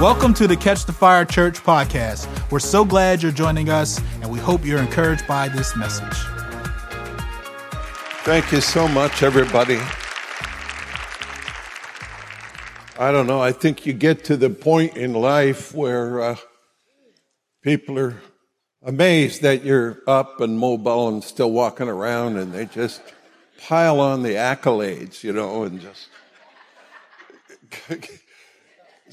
Welcome to the Catch the Fire Church podcast. We're so glad you're joining us, and we hope you're encouraged by this message. Thank you so much, everybody. I don't know. I think you get to the point in life where uh, people are amazed that you're up and mobile and still walking around, and they just pile on the accolades, you know, and just.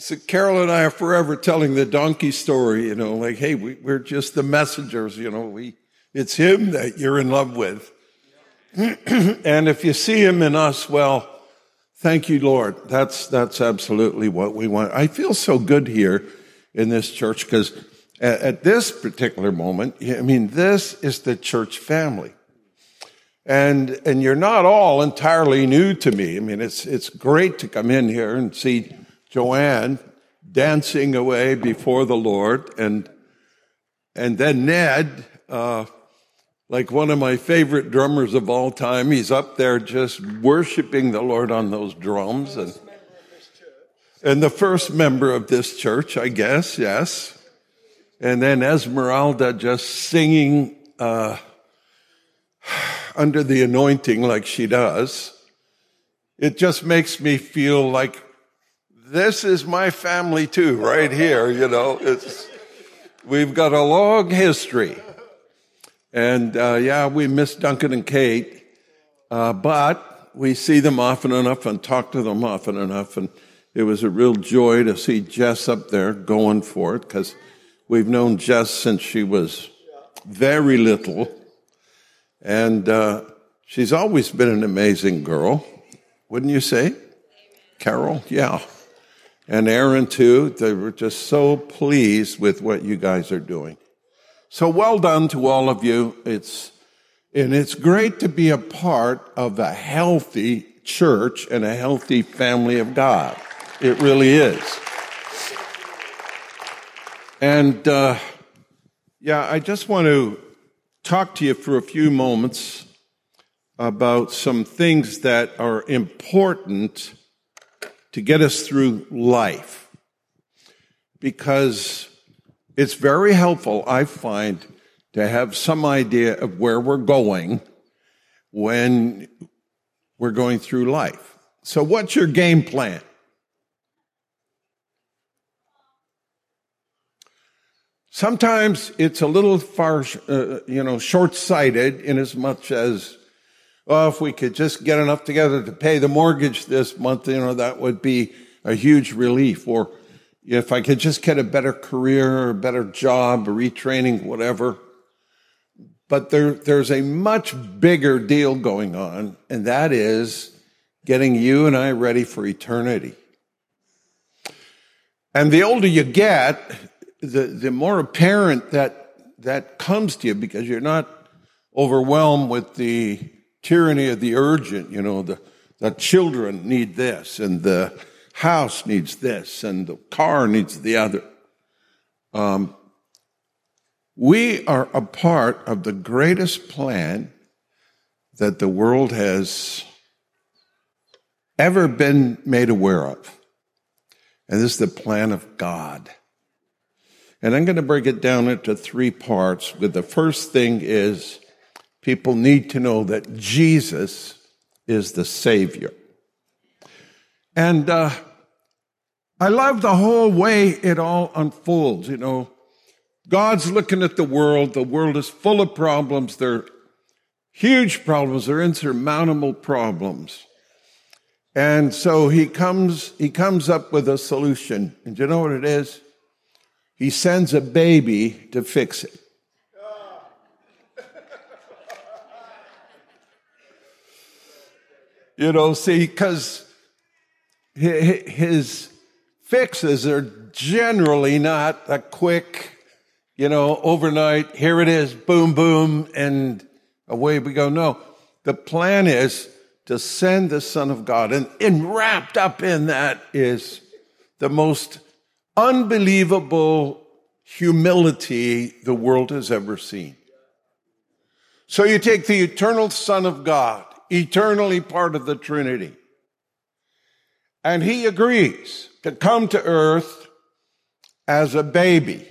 So Carol and I are forever telling the donkey story, you know, like, hey, we, are just the messengers, you know, we, it's him that you're in love with. and if you see him in us, well, thank you, Lord. That's, that's absolutely what we want. I feel so good here in this church because at, at this particular moment, I mean, this is the church family. And, and you're not all entirely new to me. I mean, it's, it's great to come in here and see Joanne dancing away before the Lord, and and then Ned, uh, like one of my favorite drummers of all time, he's up there just worshiping the Lord on those drums, and and the first member of this church, I guess, yes. And then Esmeralda just singing uh, under the anointing like she does. It just makes me feel like this is my family too, right here, you know. It's, we've got a long history. And uh, yeah, we miss Duncan and Kate, uh, but we see them often enough and talk to them often enough. And it was a real joy to see Jess up there going for it because we've known Jess since she was very little. And uh, she's always been an amazing girl, wouldn't you say? Carol? Yeah and Aaron too. They were just so pleased with what you guys are doing. So well done to all of you. It's, and it's great to be a part of a healthy church and a healthy family of God. It really is. And, uh, yeah, I just want to talk to you for a few moments about some things that are important to get us through life. Because it's very helpful, I find, to have some idea of where we're going when we're going through life. So, what's your game plan? Sometimes it's a little far, uh, you know, short-sighted in as much as well, if we could just get enough together to pay the mortgage this month, you know, that would be a huge relief. Or if I could just get a better career, a better job, retraining, whatever. But there, there's a much bigger deal going on, and that is getting you and I ready for eternity. And the older you get, the, the more apparent that that comes to you because you're not overwhelmed with the tyranny of the urgent, you know, the, the children need this and the house needs this and the car needs the other. Um, we are a part of the greatest plan that the world has ever been made aware of. And this is the plan of God. And I'm going to break it down into three parts. The first thing is people need to know that Jesus is the Savior. And uh, I love the whole way it all unfolds. You know, God's looking at the world. The world is full of problems. They're huge problems. They're insurmountable problems. And so he comes, he comes up with a solution. And you know what it is? He sends a baby to fix it. You know, see, because his fixes are generally not a quick, you know, overnight, here it is, boom, boom, and away we go. No, the plan is to send the Son of God. And, and wrapped up in that is the most unbelievable humility the world has ever seen. So you take the eternal Son of God eternally part of the Trinity. And he agrees to come to earth as a baby.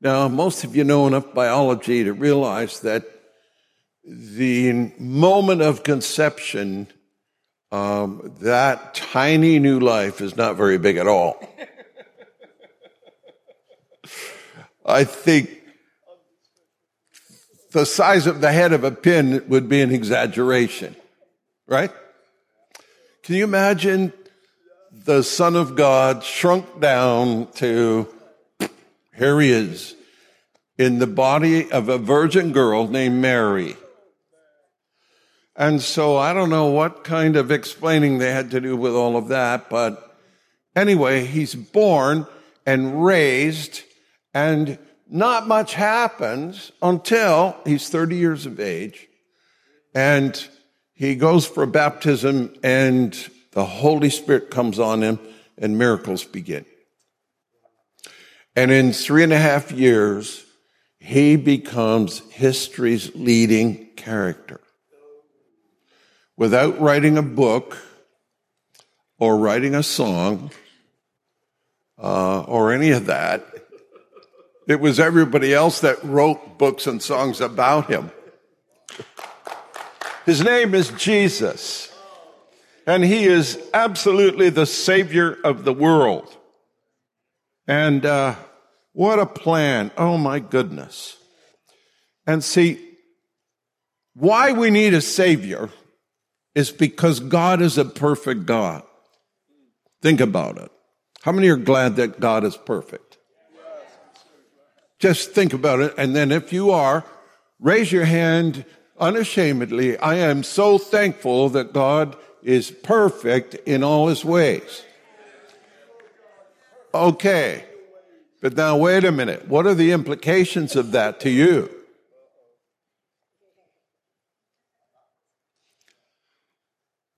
Now, most of you know enough biology to realize that the moment of conception, um, that tiny new life is not very big at all. I think the size of the head of a pin would be an exaggeration, right? Can you imagine the Son of God shrunk down to, here he is, in the body of a virgin girl named Mary? And so I don't know what kind of explaining they had to do with all of that, but anyway, he's born and raised and not much happens until he's 30 years of age and he goes for baptism and the Holy Spirit comes on him and miracles begin. And in three and a half years, he becomes history's leading character. Without writing a book or writing a song uh, or any of that, it was everybody else that wrote books and songs about him. His name is Jesus, and he is absolutely the Savior of the world. And uh, what a plan! Oh my goodness! And see, why we need a Savior is because God is a perfect God. Think about it. How many are glad that God is perfect? Just think about it. And then if you are, raise your hand unashamedly. I am so thankful that God is perfect in all his ways. Okay. But now wait a minute. What are the implications of that to you?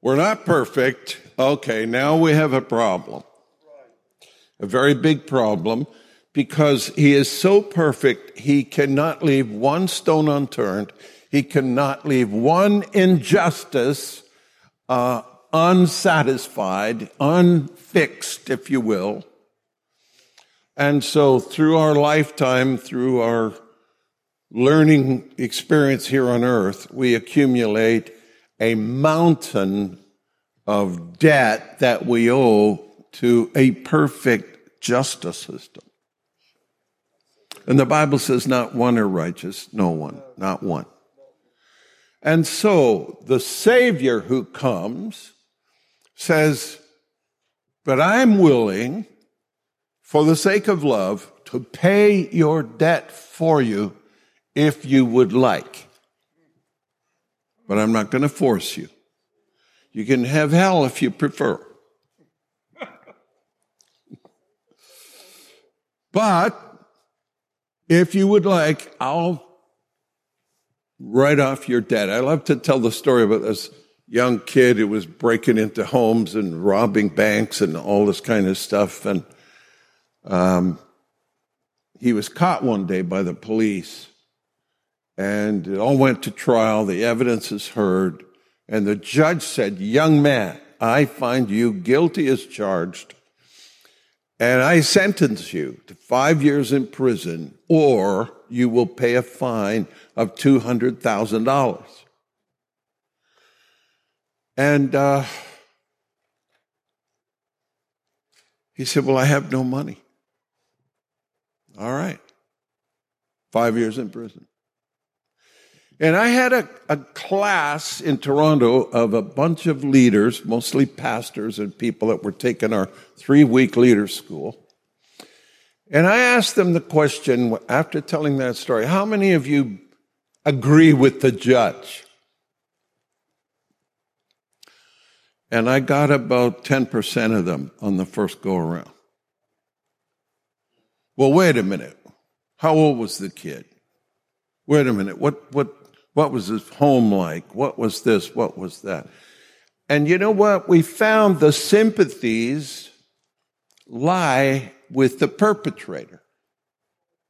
We're not perfect. Okay, now we have a problem. A very big problem because he is so perfect, he cannot leave one stone unturned. He cannot leave one injustice uh, unsatisfied, unfixed, if you will. And so through our lifetime, through our learning experience here on earth, we accumulate a mountain of debt that we owe to a perfect justice system. And the Bible says not one are righteous, no one, not one. And so the Savior who comes says, but I'm willing, for the sake of love, to pay your debt for you if you would like but I'm not going to force you. You can have hell if you prefer. but if you would like, I'll write off your debt. I love to tell the story about this young kid who was breaking into homes and robbing banks and all this kind of stuff. And um, he was caught one day by the police and it all went to trial. The evidence is heard. And the judge said, young man, I find you guilty as charged. And I sentence you to five years in prison or you will pay a fine of $200,000. And, uh, he said, well, I have no money. All right. Five years in prison. And I had a, a class in Toronto of a bunch of leaders, mostly pastors and people that were taking our three week leader school. And I asked them the question after telling that story how many of you agree with the judge? And I got about 10% of them on the first go around. Well, wait a minute. How old was the kid? Wait a minute. What, what, what was his home like? What was this? What was that? And you know what? We found the sympathies lie with the perpetrator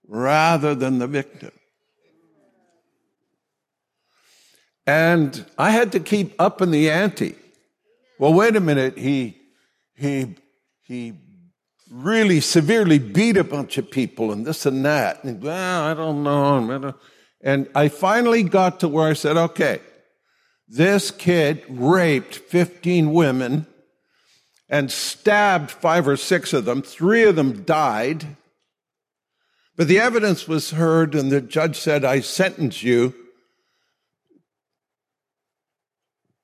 rather than the victim. And I had to keep up in the ante. Well, wait a minute. He, he, he really severely beat a bunch of people and this and that. And well, I don't know. And I finally got to where I said, okay, this kid raped 15 women and stabbed five or six of them. Three of them died. But the evidence was heard, and the judge said, I sentence you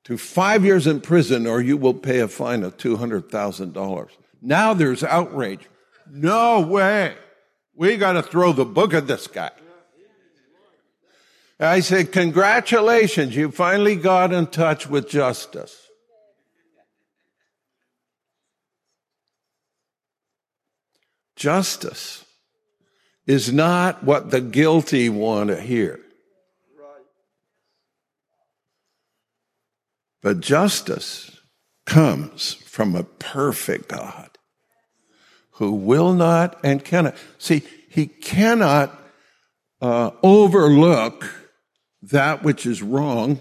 to five years in prison, or you will pay a fine of $200,000. Now there's outrage. No way. We got to throw the book at this guy. I said, Congratulations, you finally got in touch with justice. Justice is not what the guilty want to hear. But justice comes from a perfect God who will not and cannot. See, he cannot uh, overlook that which is wrong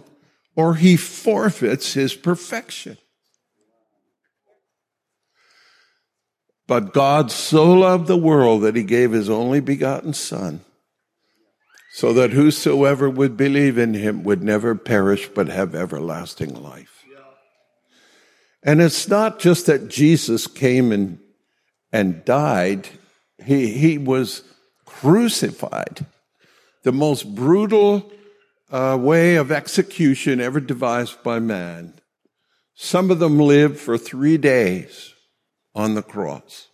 or he forfeits his perfection. But God so loved the world that he gave his only begotten Son, so that whosoever would believe in him would never perish but have everlasting life. And it's not just that Jesus came and, and died, he, he was crucified. The most brutal uh, way of execution ever devised by man. Some of them lived for three days on the cross.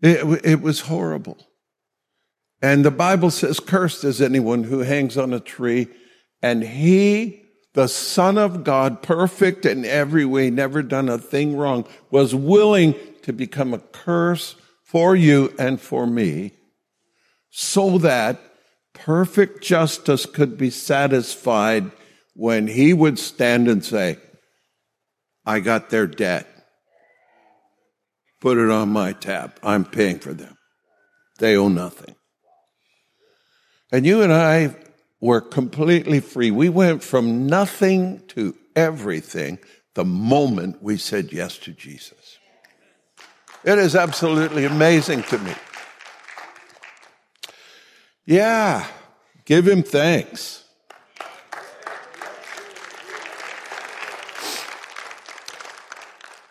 It, it was horrible. And the Bible says, Cursed is anyone who hangs on a tree. And he, the Son of God, perfect in every way, never done a thing wrong, was willing to become a curse for you and for me so that perfect justice could be satisfied when he would stand and say, I got their debt. Put it on my tab. I'm paying for them. They owe nothing. And you and I were completely free. We went from nothing to everything the moment we said yes to Jesus. It is absolutely amazing to me. Yeah, give him thanks.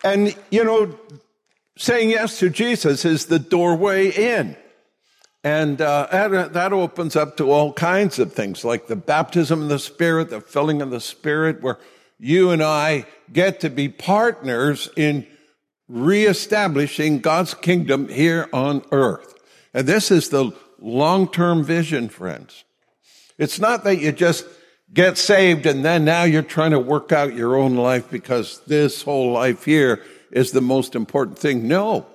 And, you know, saying yes to Jesus is the doorway in. And uh, that, that opens up to all kinds of things like the baptism of the Spirit, the filling of the Spirit, where you and I get to be partners in reestablishing God's kingdom here on earth. And this is the long-term vision, friends. It's not that you just get saved and then now you're trying to work out your own life because this whole life here is the most important thing. No,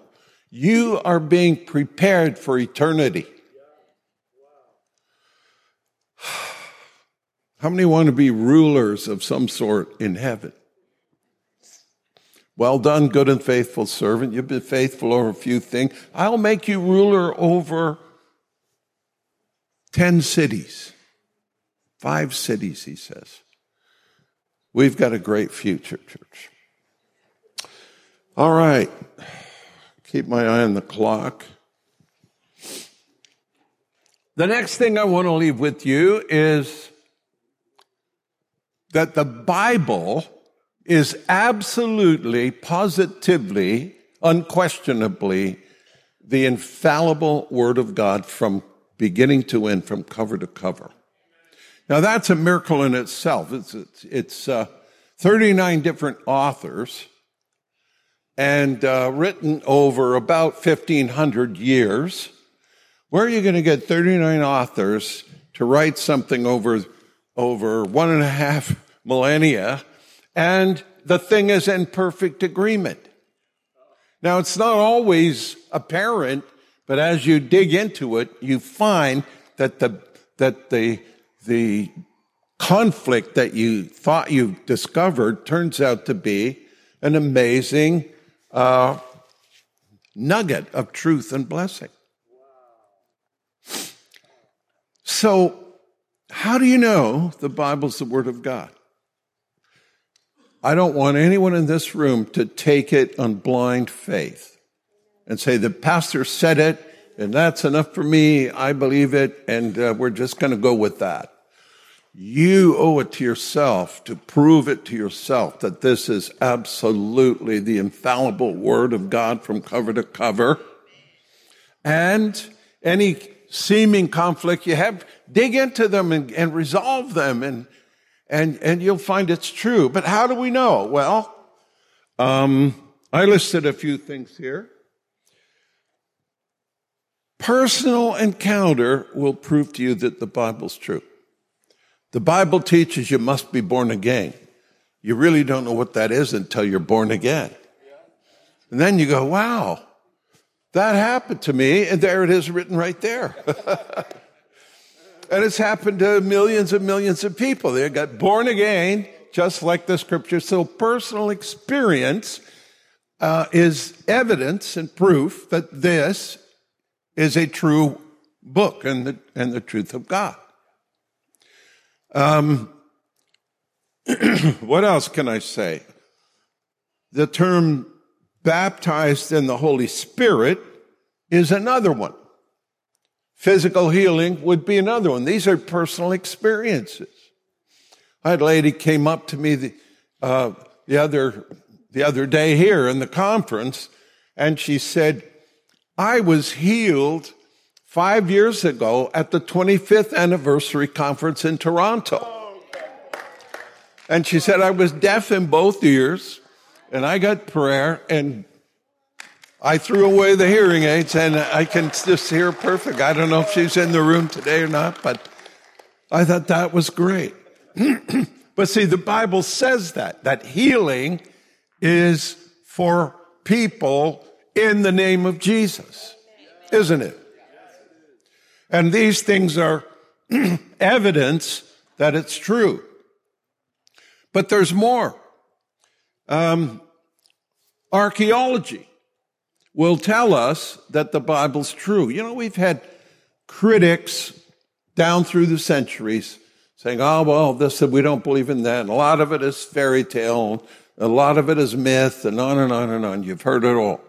you are being prepared for eternity. How many want to be rulers of some sort in heaven? Well done, good and faithful servant. You've been faithful over a few things. I'll make you ruler over 10 cities. Five cities, he says. We've got a great future, church. All right. Keep my eye on the clock. The next thing I want to leave with you is that the Bible is absolutely, positively, unquestionably the infallible Word of God from beginning to end, from cover to cover. Now that's a miracle in itself. It's, it's, it's uh, 39 different authors and uh, written over about 1500 years. Where are you going to get 39 authors to write something over, over one and a half millennia? And the thing is in perfect agreement. Now it's not always apparent, but as you dig into it, you find that the, that the the conflict that you thought you discovered turns out to be an amazing uh, nugget of truth and blessing. So, how do you know the Bible's the Word of God? I don't want anyone in this room to take it on blind faith and say, the pastor said it, and that's enough for me. I believe it, and uh, we're just going to go with that. You owe it to yourself to prove it to yourself that this is absolutely the infallible word of God from cover to cover. And any seeming conflict you have, dig into them and, and resolve them and, and, and you'll find it's true. But how do we know? Well, um, I listed a few things here. Personal encounter will prove to you that the Bible's true. The Bible teaches you must be born again. You really don't know what that is until you're born again. And then you go, wow, that happened to me. And there it is written right there. and it's happened to millions and millions of people. They got born again, just like the scripture. So personal experience uh, is evidence and proof that this is a true book and the, and the truth of God. Um, what else can I say? The term baptized in the Holy Spirit is another one. Physical healing would be another one. These are personal experiences. I had a lady came up to me the, uh, the other the other day here in the conference, and she said, "I was healed five years ago at the 25th anniversary conference in Toronto. And she said, I was deaf in both ears and I got prayer and I threw away the hearing aids and I can just hear perfect. I don't know if she's in the room today or not, but I thought that was great. but see, the Bible says that, that healing is for people in the name of Jesus, isn't it? And these things are evidence that it's true. But there's more. Um, archaeology will tell us that the Bible's true. You know, we've had critics down through the centuries saying, oh, well, this, we don't believe in that. And a lot of it is fairy tale. A lot of it is myth and on and on and on. You've heard it all.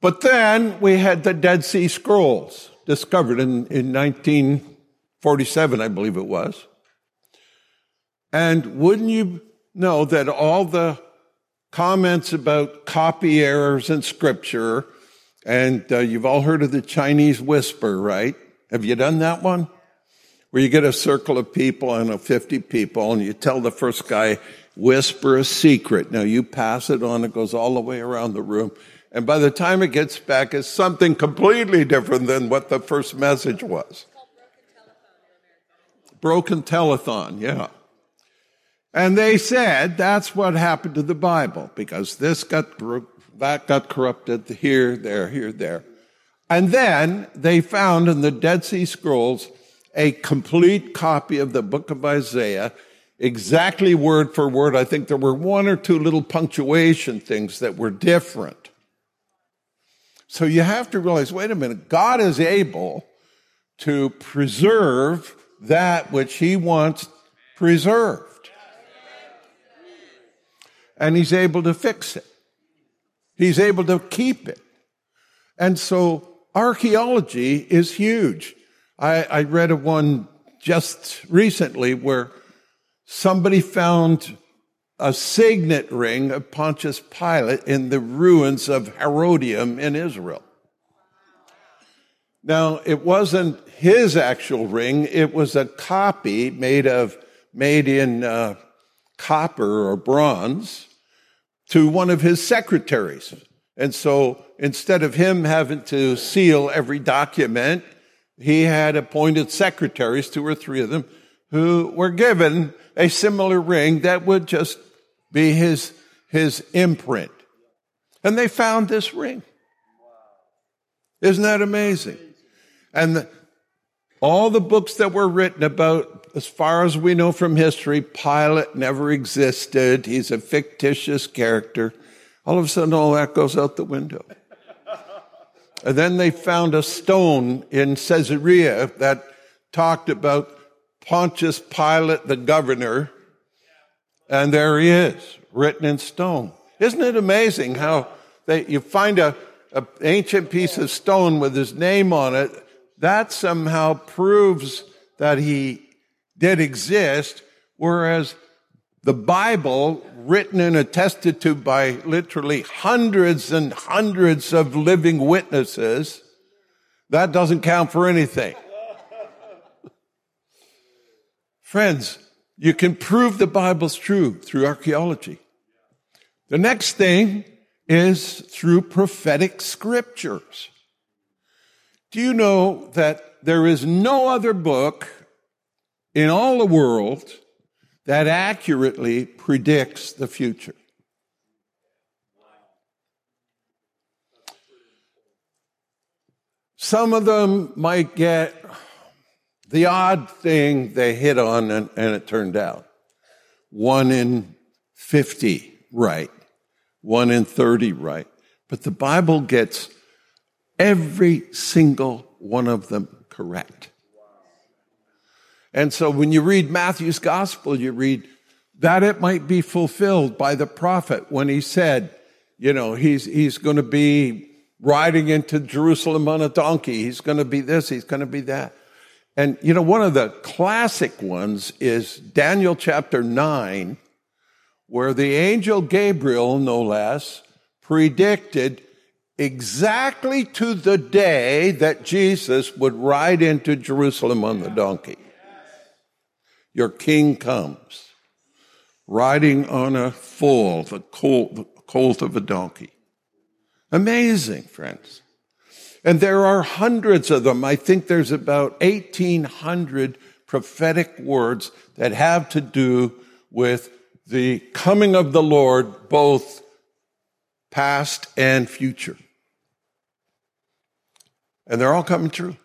But then we had the Dead Sea Scrolls discovered in, in 1947, I believe it was. And wouldn't you know that all the comments about copy errors in scripture, and uh, you've all heard of the Chinese whisper, right? Have you done that one? Where you get a circle of people, I don't know, 50 people, and you tell the first guy, whisper a secret. Now you pass it on, it goes all the way around the room. And by the time it gets back, it's something completely different than what the first message was. Broken telephone, yeah. And they said that's what happened to the Bible because this got that got corrupted here, there, here, there. And then they found in the Dead Sea Scrolls a complete copy of the book of Isaiah, exactly word for word. I think there were one or two little punctuation things that were different. So you have to realize, wait a minute, God is able to preserve that which he wants preserved. And he's able to fix it. He's able to keep it. And so archaeology is huge. I, I read of one just recently where somebody found a signet ring of Pontius Pilate in the ruins of Herodium in Israel. Now, it wasn't his actual ring, it was a copy made of, made in uh, copper or bronze to one of his secretaries. And so instead of him having to seal every document, he had appointed secretaries, two or three of them, who were given a similar ring that would just be his, his imprint. And they found this ring. Isn't that amazing? And the, all the books that were written about, as far as we know from history, Pilate never existed. He's a fictitious character. All of a sudden, all that goes out the window. And then they found a stone in Caesarea that talked about Pontius Pilate, the governor, And there he is, written in stone. Isn't it amazing how they, you find a, an ancient piece of stone with his name on it? That somehow proves that he did exist, whereas the Bible, written and attested to by literally hundreds and hundreds of living witnesses, that doesn't count for anything. Friends, you can prove the Bible's true through archaeology. The next thing is through prophetic scriptures. Do you know that there is no other book in all the world that accurately predicts the future? Some of them might get the odd thing they hit on and, and it turned out. One in 50 right. One in 30 right. But the Bible gets every single one of them correct. And so when you read Matthew's gospel, you read that it might be fulfilled by the prophet when he said, you know, he's, he's going to be riding into Jerusalem on a donkey. He's going to be this. He's going to be that. And, you know, one of the classic ones is Daniel chapter 9, where the angel Gabriel, no less, predicted exactly to the day that Jesus would ride into Jerusalem on the donkey. Your king comes, riding on a foal, the colt, the colt of a donkey. Amazing, friends. And there are hundreds of them. I think there's about 1800 prophetic words that have to do with the coming of the Lord, both past and future. And they're all coming true.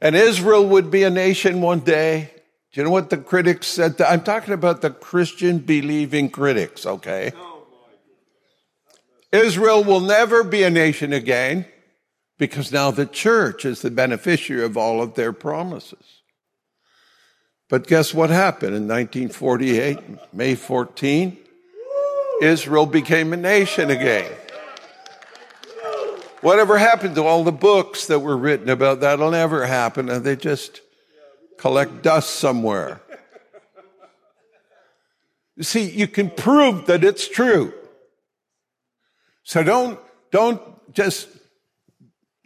And Israel would be a nation one day. Do you know what the critics said? I'm talking about the Christian believing critics, okay? Israel will never be a nation again because now the church is the beneficiary of all of their promises. But guess what happened in 1948, May 14? Israel became a nation again. Whatever happened to all the books that were written about that'll never happen and they just collect dust somewhere. You see, you can prove that it's true. So don't, don't just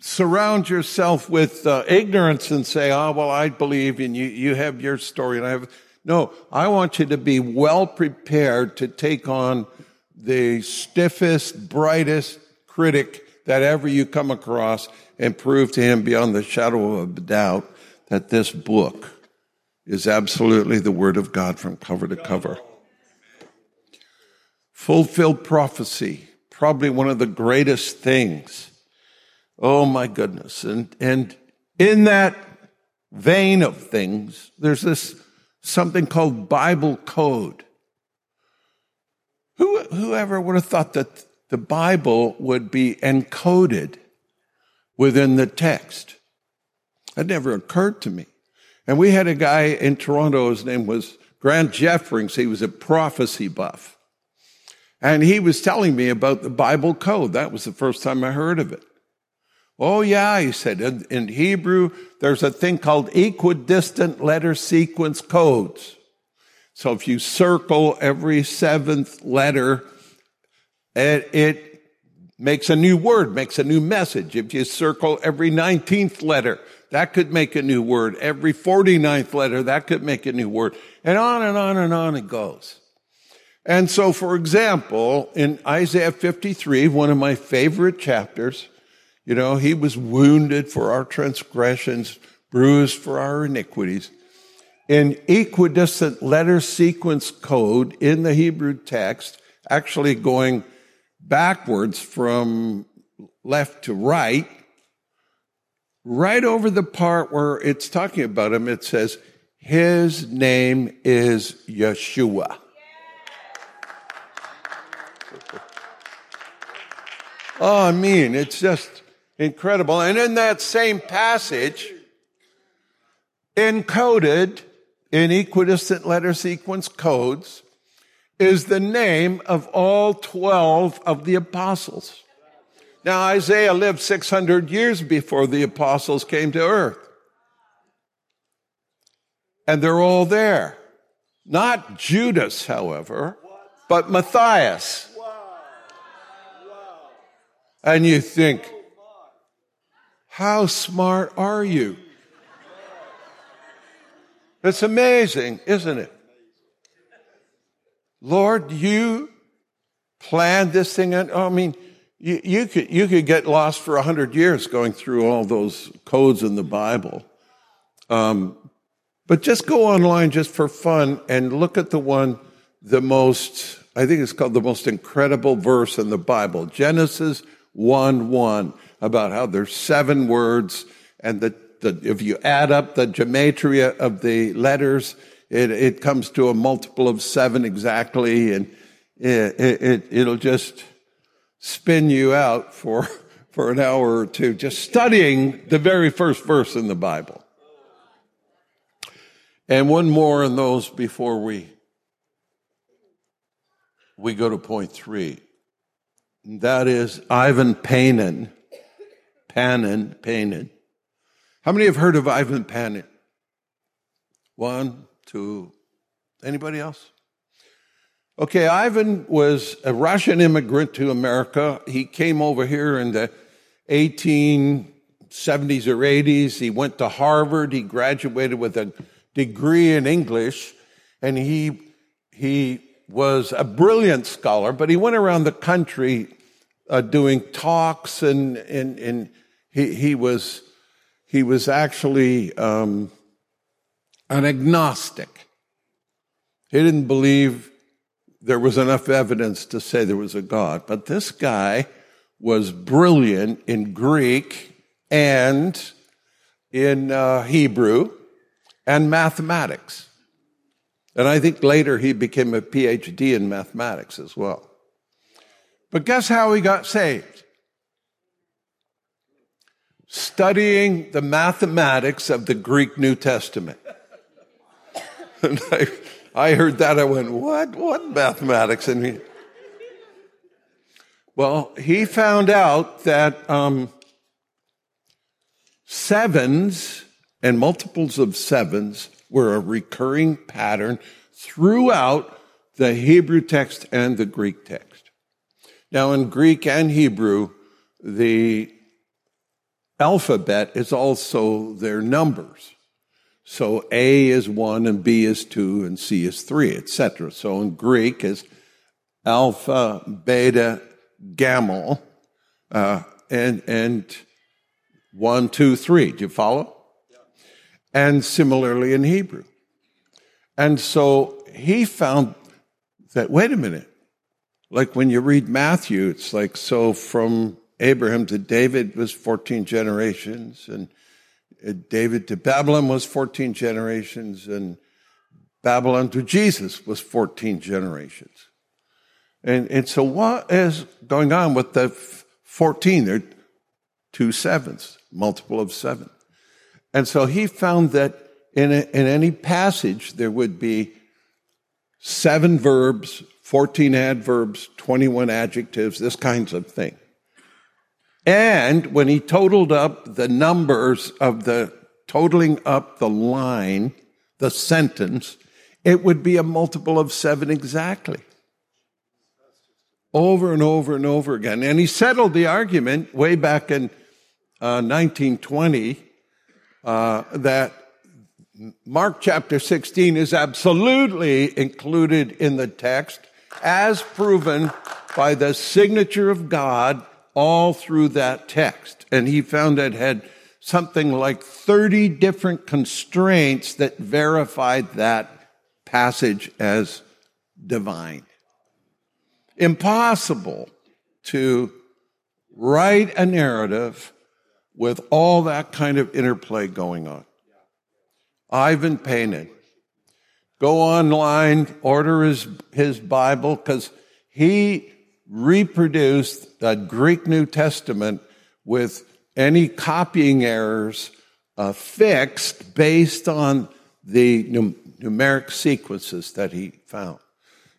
surround yourself with uh, ignorance and say, oh, well, I believe and you, you have your story and I have. No, I want you to be well prepared to take on the stiffest, brightest critic that ever you come across and prove to him beyond the shadow of a doubt that this book is absolutely the word of God from cover to cover. Fulfilled prophecy probably one of the greatest things. Oh my goodness. And, and in that vein of things, there's this something called Bible code. Who, whoever would have thought that the Bible would be encoded within the text? That never occurred to me. And we had a guy in Toronto, his name was Grant Jeffrings. He was a prophecy buff. And he was telling me about the Bible code. That was the first time I heard of it. Oh, yeah, he said, in, in Hebrew, there's a thing called equidistant letter sequence codes. So if you circle every seventh letter, it, it makes a new word, makes a new message. If you circle every 19th letter, that could make a new word. Every 49th letter, that could make a new word. And on and on and on it goes. And so, for example, in Isaiah 53, one of my favorite chapters, you know, he was wounded for our transgressions, bruised for our iniquities. In equidistant letter sequence code in the Hebrew text, actually going backwards from left to right, right over the part where it's talking about him, it says, his name is Yeshua. Oh, I mean, it's just incredible. And in that same passage, encoded in equidistant letter sequence codes is the name of all 12 of the apostles. Now, Isaiah lived 600 years before the apostles came to earth. And they're all there. Not Judas, however, but Matthias. And you think, how smart are you? It's amazing, isn't it? Lord, you planned this thing. I mean, you, you, could, you could get lost for a hundred years going through all those codes in the Bible. Um, but just go online just for fun and look at the one, the most, I think it's called the most incredible verse in the Bible. Genesis 1 1, about how there's seven words and the, the, if you add up the gematria of the letters, it, it comes to a multiple of seven exactly and it, it, it'll just, spin you out for, for an hour or two just studying the very first verse in the Bible. And one more in those before we, we go to point three. That is Ivan Panin. Panin, Panin. How many have heard of Ivan Panin? One, two. Anybody else? Okay, Ivan was a Russian immigrant to America. He came over here in the 1870s or 80s. He went to Harvard. He graduated with a degree in English and he, he was a brilliant scholar, but he went around the country uh, doing talks and, and, and he, he was, he was actually um, an agnostic. He didn't believe there was enough evidence to say there was a God. But this guy was brilliant in Greek and in uh, Hebrew and mathematics. And I think later he became a PhD in mathematics as well. But guess how he got saved? Studying the mathematics of the Greek New Testament. and I, I heard that. I went, what? What mathematics? And he, well, he found out that um, sevens and multiples of sevens were a recurring pattern throughout the Hebrew text and the Greek text. Now, in Greek and Hebrew, the alphabet is also their numbers. So A is one and B is two and C is three, etc. So in Greek is alpha, beta, gamma, uh, and, and one, two, three. Do you follow? And similarly in Hebrew. And so he found that, wait a minute, like when you read Matthew, it's like, so from Abraham to David was 14 generations and uh, David to Babylon was 14 generations, and Babylon to Jesus was 14 generations. And, and so what is going on with the 14? They're two sevenths, multiple of seven. And so he found that in, a, in any passage, there would be seven verbs, 14 adverbs, 21 adjectives, this kinds of thing. And when he totaled up the numbers of the totaling up the line, the sentence, it would be a multiple of seven exactly. Over and over and over again. And he settled the argument way back in uh, 1920 uh, that Mark chapter 16 is absolutely included in the text as proven by the signature of God all through that text. And he found it had something like 30 different constraints that verified that passage as divine. Impossible to write a narrative with all that kind of interplay going on. Ivan Panin. Go online, order his, his Bible, because he reproduced the Greek New Testament with any copying errors uh, fixed based on the num- numeric sequences that he found.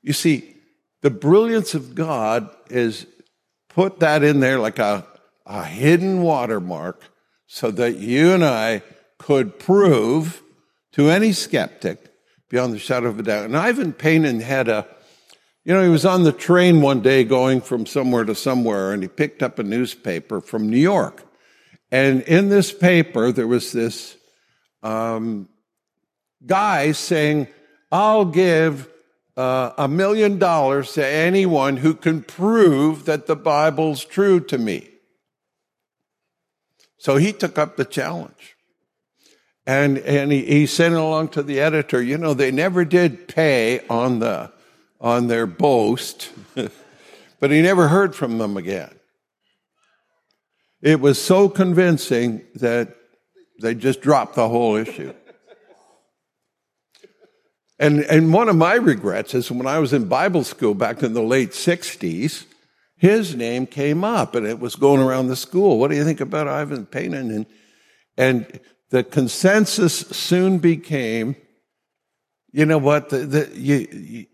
You see, the brilliance of God is put that in there like a, a hidden watermark so that you and I could prove to any skeptic beyond the shadow of a doubt. And Ivan Panin had a, you know, he was on the train one day going from somewhere to somewhere and he picked up a newspaper from New York. And in this paper, there was this um, guy saying, I'll give uh, a million dollars to anyone who can prove that the Bible's true to me. So he took up the challenge. And, and he, he sent it along to the editor. You know, they never did pay on the, on their boast, but he never heard from them again. It was so convincing that they just dropped the whole issue. And, and one of my regrets is when I was in Bible school back in the late 60s, his name came up and it was going around the school. What do you think about Ivan Panin? And, and the consensus soon became, you know what, the, the, you, you,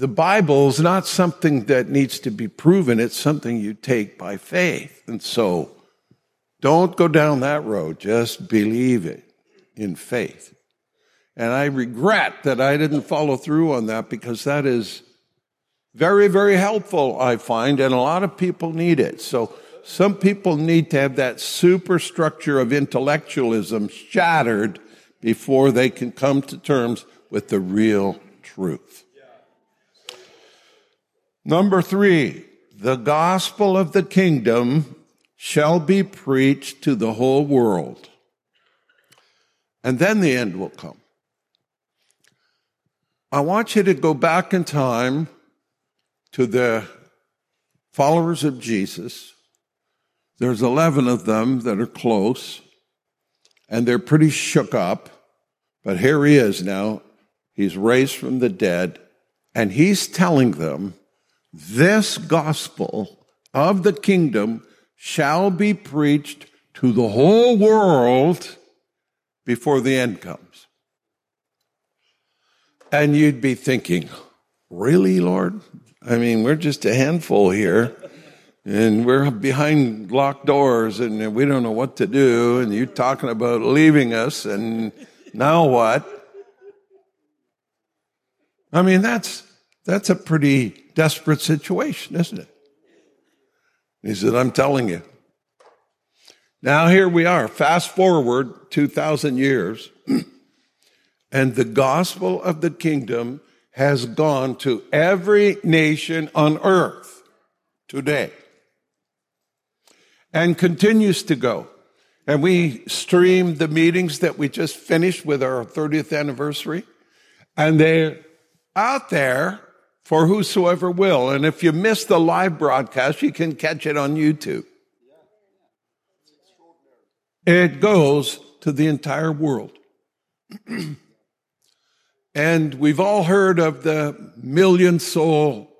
the Bible is not something that needs to be proven. It's something you take by faith. And so don't go down that road. Just believe it in faith. And I regret that I didn't follow through on that because that is very, very helpful, I find, and a lot of people need it. So some people need to have that superstructure of intellectualism shattered before they can come to terms with the real truth. Number three, the gospel of the kingdom shall be preached to the whole world. And then the end will come. I want you to go back in time to the followers of Jesus. There's 11 of them that are close, and they're pretty shook up. But here he is now. He's raised from the dead, and he's telling them this gospel of the kingdom shall be preached to the whole world before the end comes. And you'd be thinking, really, Lord? I mean, we're just a handful here and we're behind locked doors and we don't know what to do. And you're talking about leaving us and now what? I mean, that's, that's a pretty desperate situation, isn't it? He said, I'm telling you. Now here we are, fast forward 2,000 years. And the gospel of the kingdom has gone to every nation on earth today and continues to go. And we streamed the meetings that we just finished with our 30th anniversary, and they're out there for whosoever will. And if you miss the live broadcast, you can catch it on YouTube. It goes to the entire world. And we've all heard of the million soul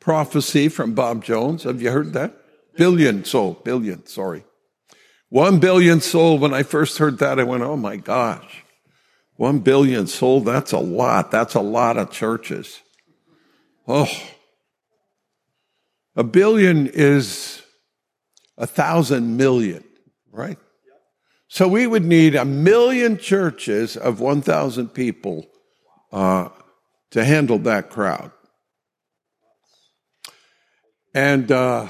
prophecy from Bob Jones. Have you heard that? Billion soul, billion, sorry. One billion soul, when I first heard that, I went, oh my gosh. One billion soul, that's a lot. That's a lot of churches. Oh. A billion is a thousand million, right? So we would need a million churches of 1,000 people uh, to handle that crowd. And uh,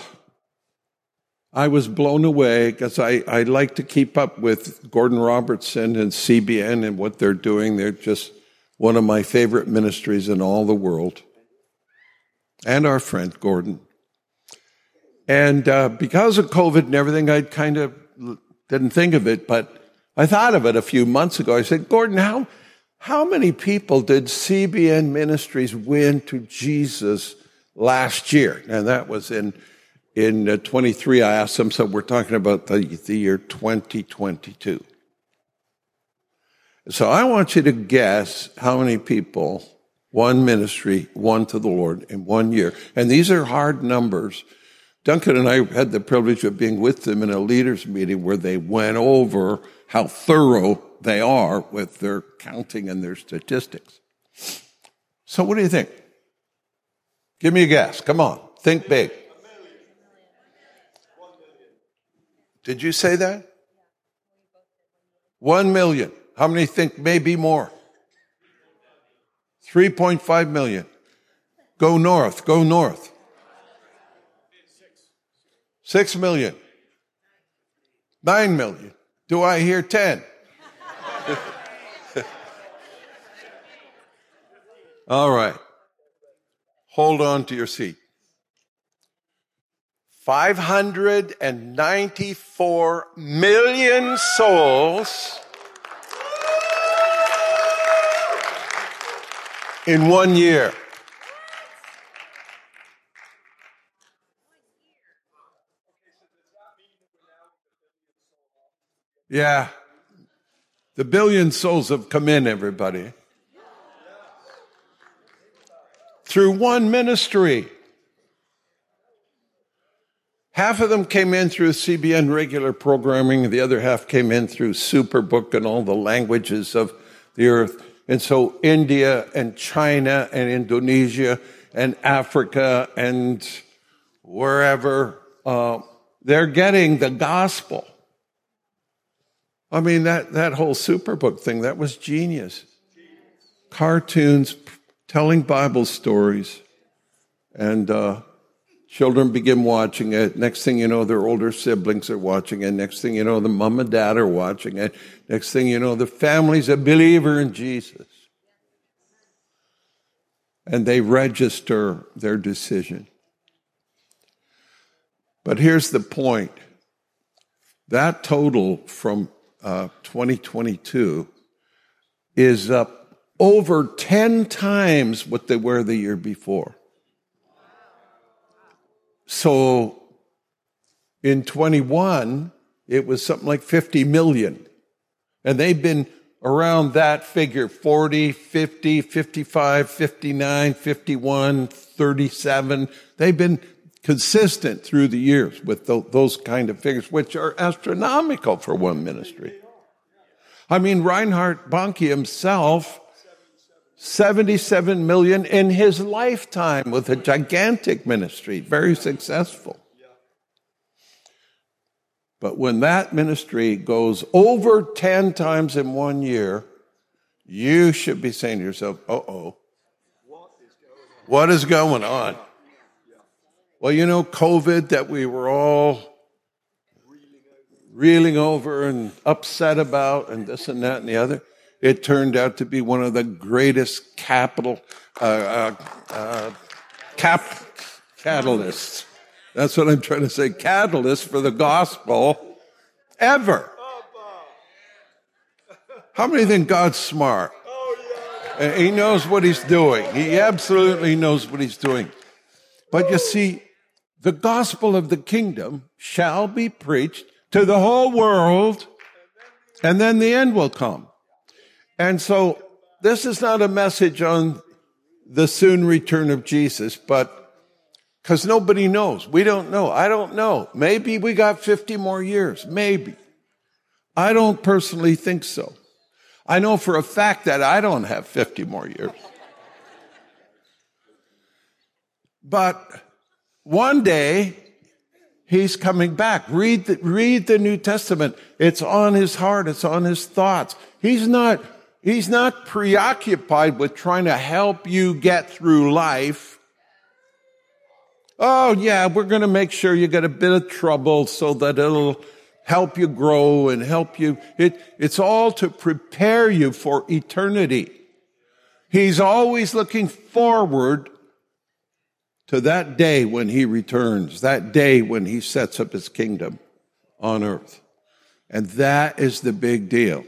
I was blown away because I, I like to keep up with Gordon Robertson and CBN and what they're doing. They're just one of my favorite ministries in all the world. And our friend Gordon. And uh, because of COVID and everything, I kind of didn't think of it, but I thought of it a few months ago. I said, Gordon, how, how many people did CBN Ministries win to Jesus last year? And that was in in uh, 23. I asked them, so we're talking about the, the year 2022. So I want you to guess how many people one ministry won to the Lord in one year. And these are hard numbers. Duncan and I had the privilege of being with them in a leaders meeting where they went over how thorough they are with their counting and their statistics. So what do you think? Give me a guess. Come on. Think big. Did you say that? One million. How many think maybe more? 3.5 million. Go north, go north. Six million. Nine million. Do I hear 10? All right. Hold on to your seat. 594 million souls in one year. Yeah. The billion souls have come in, everybody. Through one ministry. Half of them came in through CBN regular programming, the other half came in through Superbook and all the languages of the earth. And so India and China and Indonesia and Africa and wherever, uh, they're getting the gospel. I mean, that, that whole Superbook thing, that was genius. Cartoons telling Bible stories. And uh, children begin watching it. Next thing you know, their older siblings are watching it. Next thing you know, the mom and dad are watching it. Next thing you know, the family's a believer in Jesus. And they register their decision. But here's the point. That total from uh, 2022 is up over 10 times what they were the year before. So in 21, it was something like 50 million. And they've been around that figure 40, 50, 55, 59, 51, 37. They've been consistent through the years with those kind of figures, which are astronomical for one ministry. I mean, Reinhard Bonnke himself, 77 million in his lifetime with a gigantic ministry, very successful. But when that ministry goes over 10 times in one year, you should be saying to yourself, uh oh, what is going on? Well, you know, COVID that we were all reeling over and upset about and this and that and the other, it turned out to be one of the greatest capital, uh, uh, uh, cap, catalysts. That's what I'm trying to say. Catalyst for the gospel ever. How many think God's smart? He knows what he's doing. He absolutely knows what he's doing. But you see, the gospel of the kingdom shall be preached to the whole world, and then the end will come. And so this is not a message on the soon return of Jesus, but because nobody knows. We don't know. I don't know. Maybe we got 50 more years. Maybe. I don't personally think so. I know for a fact that I don't have 50 more years. But one day, he's coming back. Read the, read the New Testament. It's on his heart. It's on his thoughts. He's not, he's not preoccupied with trying to help you get through life. Oh yeah, we're going to make sure you get a bit of trouble so that it'll help you grow and help you. It, it's all to prepare you for eternity. He's always looking forward to that day when he returns, that day when he sets up his kingdom on earth. And that is the big deal.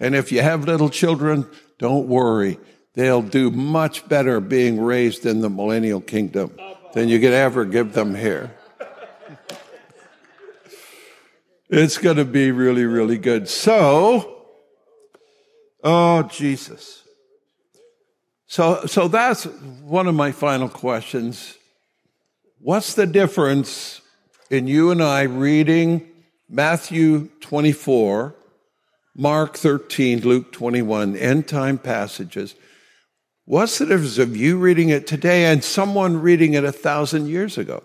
And if you have little children, don't worry. They'll do much better being raised in the millennial kingdom than you could ever give them here. It's going to be really, really good. So, oh, Jesus. So, so that's one of my final questions. What's the difference in you and I reading Matthew 24, Mark 13, Luke 21, end time passages? What's the difference of you reading it today and someone reading it a thousand years ago?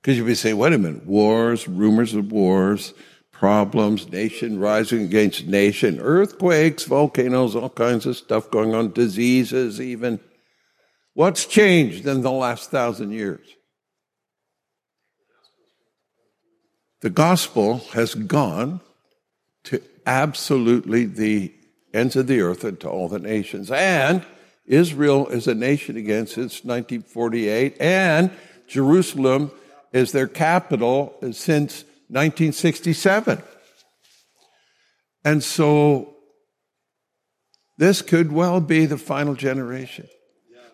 Because you'd be saying, wait a minute, wars, rumors of wars, problems, nation rising against nation, earthquakes, volcanoes, all kinds of stuff going on, diseases even. What's changed in the last thousand years? The gospel has gone to absolutely the ends of the earth and to all the nations. And Israel is a nation again since 1948, and Jerusalem is their capital since 1967. And so this could well be the final generation.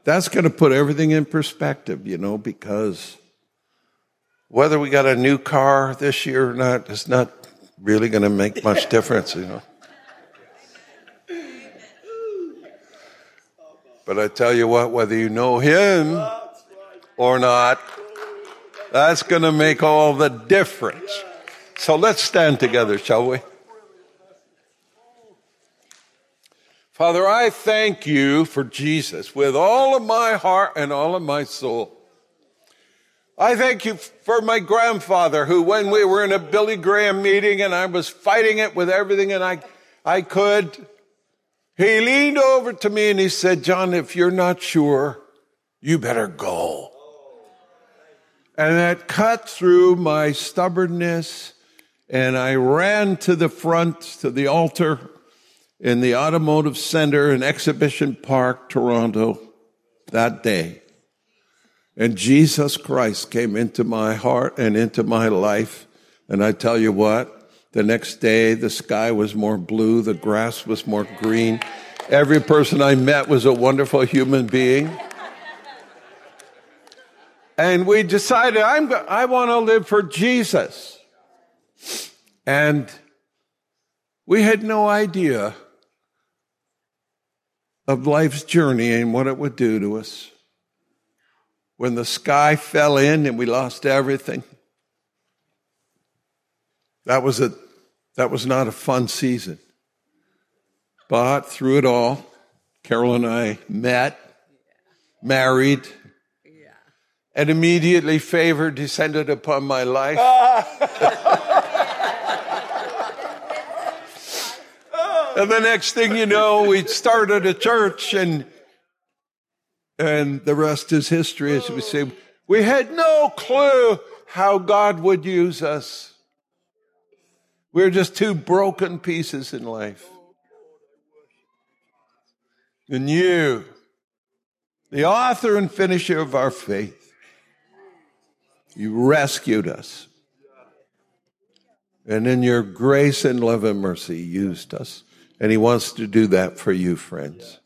That's going to put everything in perspective, you know, because whether we got a new car this year or not is not really going to make much difference, you know. But I tell you what, whether you know him or not, that's going to make all the difference. So let's stand together, shall we? Father, I thank you for Jesus with all of my heart and all of my soul. I thank you for my grandfather who, when we were in a Billy Graham meeting and I was fighting it with everything and I, I could, he leaned over to me and he said, John, if you're not sure, you better go. And that cut through my stubbornness. And I ran to the front, to the altar in the Automotive Center in Exhibition Park, Toronto, that day. And Jesus Christ came into my heart and into my life. And I tell you what, the next day, the sky was more blue, the grass was more green. Every person I met was a wonderful human being. And we decided, I'm, I want to live for Jesus. And we had no idea of life's journey and what it would do to us. When the sky fell in and we lost everything, that was a, that was not a fun season. But through it all, Carol and I met, married, and immediately favor descended upon my life. and the next thing you know, we started a church and and the rest is history, as we say. We had no clue how God would use us. We we're just two broken pieces in life. And you, the author and finisher of our faith, you rescued us. And in your grace and love and mercy, used us. And he wants to do that for you, friends.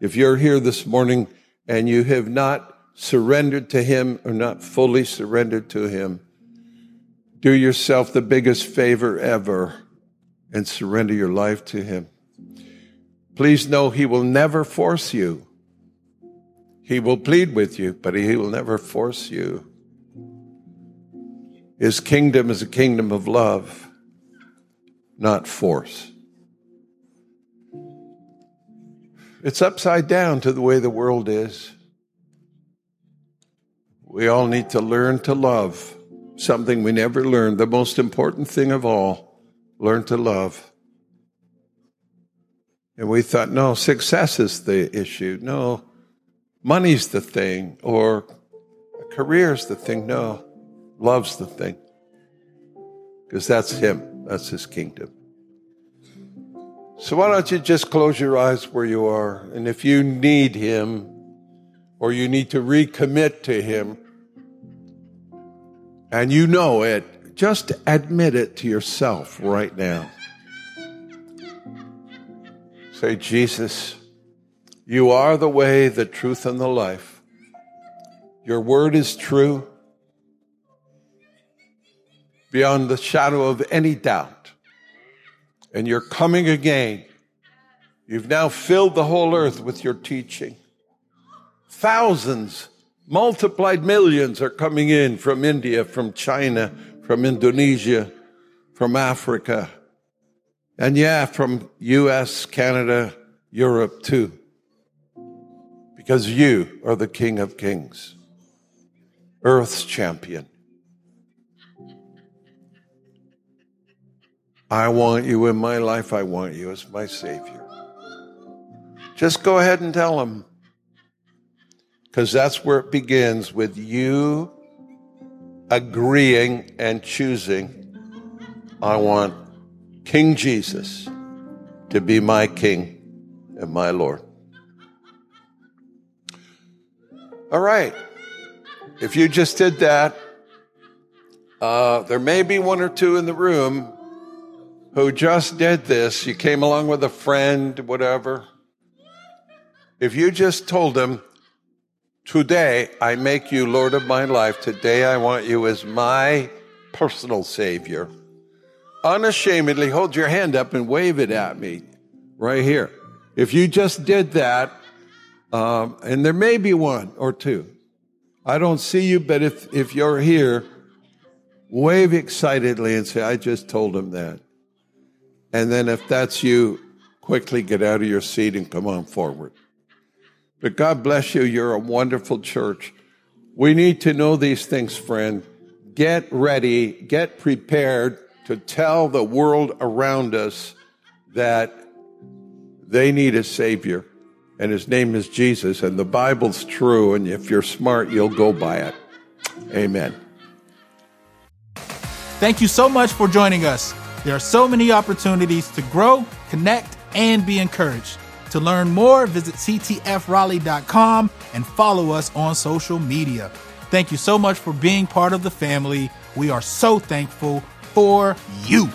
If you're here this morning and you have not surrendered to him or not fully surrendered to him, do yourself the biggest favor ever and surrender your life to him. Please know he will never force you. He will plead with you, but he will never force you. His kingdom is a kingdom of love, not force. It's upside down to the way the world is. We all need to learn to love something we never learned, the most important thing of all learn to love. And we thought, no, success is the issue. No, money's the thing, or career's the thing. No, love's the thing. Because that's Him, that's His kingdom. So why don't you just close your eyes where you are? And if you need Him, or you need to recommit to Him, and you know it, just admit it to yourself right now. Say, Jesus, you are the way, the truth, and the life. Your word is true beyond the shadow of any doubt. And you're coming again. You've now filled the whole earth with your teaching. Thousands, multiplied millions are coming in from India, from China, from Indonesia, from Africa and yeah, from US, Canada, Europe too. because you are the King of Kings, Earth's champion. I want you in my life. I want you as my Savior. Just go ahead and tell him. Because that's where it begins with you agreeing and choosing. I want King Jesus to be my King and my Lord. All right. If you just did that, uh, there may be one or two in the room who just did this. You came along with a friend, whatever. If you just told them, Today I make you Lord of my life, today I want you as my personal Savior, unashamedly hold your hand up and wave it at me right here. If you just did that, um, and there may be one or two. I don't see you, but if, if you're here, wave excitedly and say, I just told him that. And then if that's you, quickly get out of your seat and come on forward. But God bless you. You're a wonderful church. We need to know these things, friend. Get ready, get prepared to tell the world around us that they need a Savior and his name is Jesus, and the Bible's true, and if you're smart, you'll go by it. Amen. Thank you so much for joining us. There are so many opportunities to grow, connect, and be encouraged. To learn more, visit ctfraleigh.com and follow us on social media. Thank you so much for being part of the family. We are so thankful for you.